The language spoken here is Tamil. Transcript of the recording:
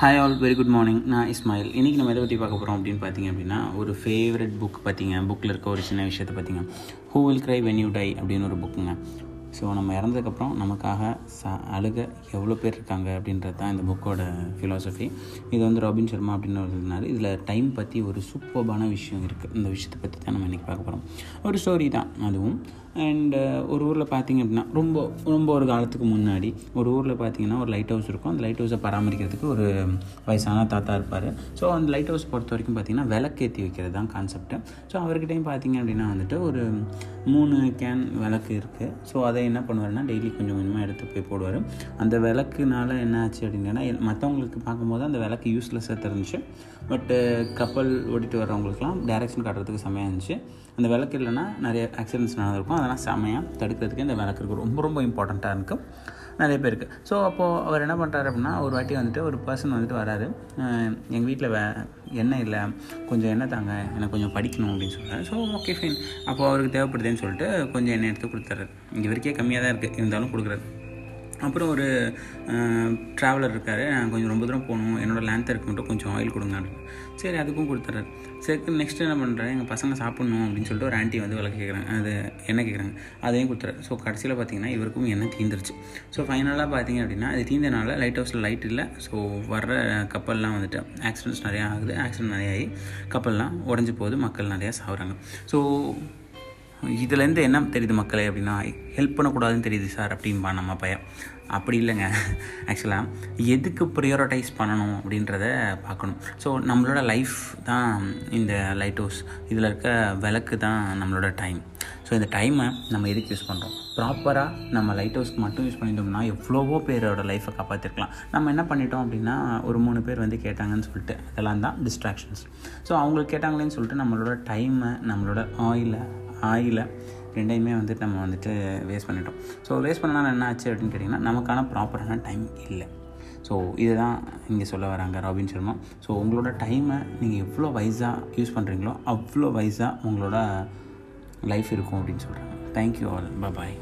Hi all very good morning நான் இஸ்மாயில். இன்றைக்கி நம்ம எதை பற்றி பார்க்க போகிறோம் அப்படின்னு பார்த்தீங்க அப்படின்னா ஒரு ஃபேவரட் புக் பார்த்தீங்க. புக்கில் இருக்க ஒரு சின்ன விஷயத்தை பார்த்தீங்க. Who will cry when you die அப்படின்னு ஒரு புக்குங்க ஸோ நம்ம இறந்ததுக்கப்புறம் நமக்காக ச அழுக எவ்வளோ பேர் இருக்காங்க அப்படின்றது தான் இந்த புக்கோட ஃபிலாசபி இது வந்து ராபின் சர்மா அப்படின்னு ஒரு இருந்தார் இதில் டைம் பற்றி ஒரு சூப்பர்பான விஷயம் இருக்குது இந்த விஷயத்தை பற்றி தான் நம்ம இன்றைக்கி பார்க்க போகிறோம் ஒரு ஸ்டோரி தான். அதுவும் அண்ட் uh, ஒரு ஊரில் பார்த்தீங்க அப்படின்னா ரொம்ப ரொம்ப ஒரு காலத்துக்கு முன்னாடி ஒரு ஊரில் பார்த்தீங்கன்னா ஒரு லைட் ஹவுஸ் இருக்கும். அந்த லைட் ஹவுஸை பராமரிக்கிறதுக்கு ஒரு வயசான தாத்தா இருப்பார். ஸோ அந்த லைட் ஹவுஸ் பொறுத்த வரைக்கும் பார்த்தீங்கன்னா விளக்கேற்றி வைக்கிறது தான் கான்செப்ட்டு ஸோ அவர்கிட்டையும் பார்த்தீங்க அப்படின்னா வந்துட்டு ஒரு மூணு கேன் விளக்கு இருக்குது ஸோ அதை என்ன பண்ணுவாருன்னா டெய்லி கொஞ்சம் கொஞ்சமாக எடுத்து போய் போடுவார். அந்த விளக்குனால என்ன ஆச்சு அப்படின்னா மற்றவங்களுக்கு பார்க்கும்போது அந்த விளக்கு யூஸ்லெஸ்ஸாக தெரிஞ்சிச்சு. பட்டு கப்பல் ஓட்டிட்டு வர்றவங்களுக்குலாம் டேரெக்ஷன் காட்டுறதுக்கு செம்மையாக இருந்துச்சு. அந்த விளக்கு இல்லைன்னா நிறைய ஆக்சிடென்ட்ஸ் நடந்திருக்கும். அதெல்லாம் செமையாக தடுக்கிறதுக்கு இந்த விளக்கு இருக்குது ரொம்ப ரொம்ப இம்பார்ட்டண்ட்டாக இருக்கும் நிறைய பேருக்கு ஸோ அப்போது அவர் என்ன பண்ணுறாரு அப்படின்னா ஒரு வாட்டி வந்துட்டு ஒரு பர்சன் வந்துட்டு வராரு. எங்கள் வீட்டில் வே எண்ணெய் இல்லை. கொஞ்சம் எண்ணெய் தாங்க. எனக்கு கொஞ்சம் படிக்கணும் அப்படின்னு சொல்கிறாரு ஸோ ஓகே ஃபைன் அப்போது அவருக்கு தேவைப்படுதுன்னு சொல்லிட்டு கொஞ்சம் எண்ணெய் எடுத்து கொடுத்துறாரு. இங்கே வரைக்கே கம்மியாக தான் இருக்குது இருந்தாலும் கொடுக்குறாரு. அப்புறம் ஒரு ட்ராவலர் இருக்கார். நான் கொஞ்சம் ரொம்ப தூரம் போகணும். என்னோடய லேந்தருக்கு மட்டும் கொஞ்சம் ஆயில் கொடுங்க சரி அதுக்கும் கொடுத்துட்றாரு சரி நெக்ஸ்ட் என்ன பண்ணுறேன் எங்கள் பசங்க சாப்பிட்ணும் அப்படின்னு சொல்லிட்டு ஒரு ஆண்டி வந்து விளக்கு கேட்குறாங்க அது என்ன கேட்குறாங்க அதையும் கொடுத்துறாரு. ஸோ கடைசியில் பார்த்தீங்கன்னா இவருக்கும் எண்ணெய் தீந்துருச்சு. ஸோ ஃபைனலாக பார்த்தீங்க அப்படின்னா அது தீந்தனால லைட் ஹவுஸில் லைட் இல்லை. ஸோ வர்ற கப்பல்லாம் வந்துட்டு ஆக்சிடென்ட்ஸ் நிறையா ஆகுது. ஆக்சிடென்ட் நிறையா ஆகி கப்பல்லாம் உடஞ்சி போகுது. மக்கள் நிறையா சாகுறாங்க ஸோ இதுலேருந்து என்ன தெரியுது மக்களே அப்படின்னா ஹெல்ப் பண்ணக்கூடாதுன்னு தெரியுது சார் அப்படின்பா நம்ம பையன் அப்படி இல்லைங்க. ஆக்சுவலாக எதுக்கு ப்ரியோரிட்டைஸ் பண்ணணும் அப்படின்றத பார்க்கணும். ஸோ நம்மளோட லைஃப் தான் இந்த லைட் ஹவுஸ் இதில் இருக்க விளக்கு தான் நம்மளோட டைம் ஸோ இந்த டைமை நம்ம எதுக்கு யூஸ் பண்ணுறோம் ப்ராப்பராக நம்ம லைட் ஹவுஸ்க்கு மட்டும் யூஸ் பண்ணிட்டோம்னா எவ்வளவோ பேரோட லைஃப்பை காப்பாற்றிருக்கலாம் நம்ம என்ன பண்ணிட்டோம் அப்படின்னா ஒரு மூணு பேர் வந்து கேட்டாங்கன்னு சொல்லிட்டு அதெல்லாம் தான் டிஸ்ட்ராக்ஷன்ஸ் ஸோ அவங்களுக்கு கேட்டாங்களேன்னு சொல்லிட்டு நம்மளோட டைமை நம்மளோட ஆயிலை ஆயிலை ரெண்டையுமே வந்துட்டு நம்ம வந்துட்டு வேஸ்ட் பண்ணிட்டோம். ஸோ வேஸ்ட் பண்ணனால என்ன ஆச்சு அப்படின்னு கேட்டிங்கன்னா நமக்கான ப்ராப்பரான டைம் இல்லை. ஸோ இதுதான் இங்கே சொல்ல வராங்க ராபின் சர்மா. ஸோ உங்களோட டைமை நீங்கள் எவ்வளோ வைஸாக யூஸ் பண்ணுறீங்களோ அவ்வளோ வைஸாக உங்களோட லைஃப் இருக்கும் அப்படின்னு சொல்கிறாங்க தேங்க்யூ ஆல் பாய்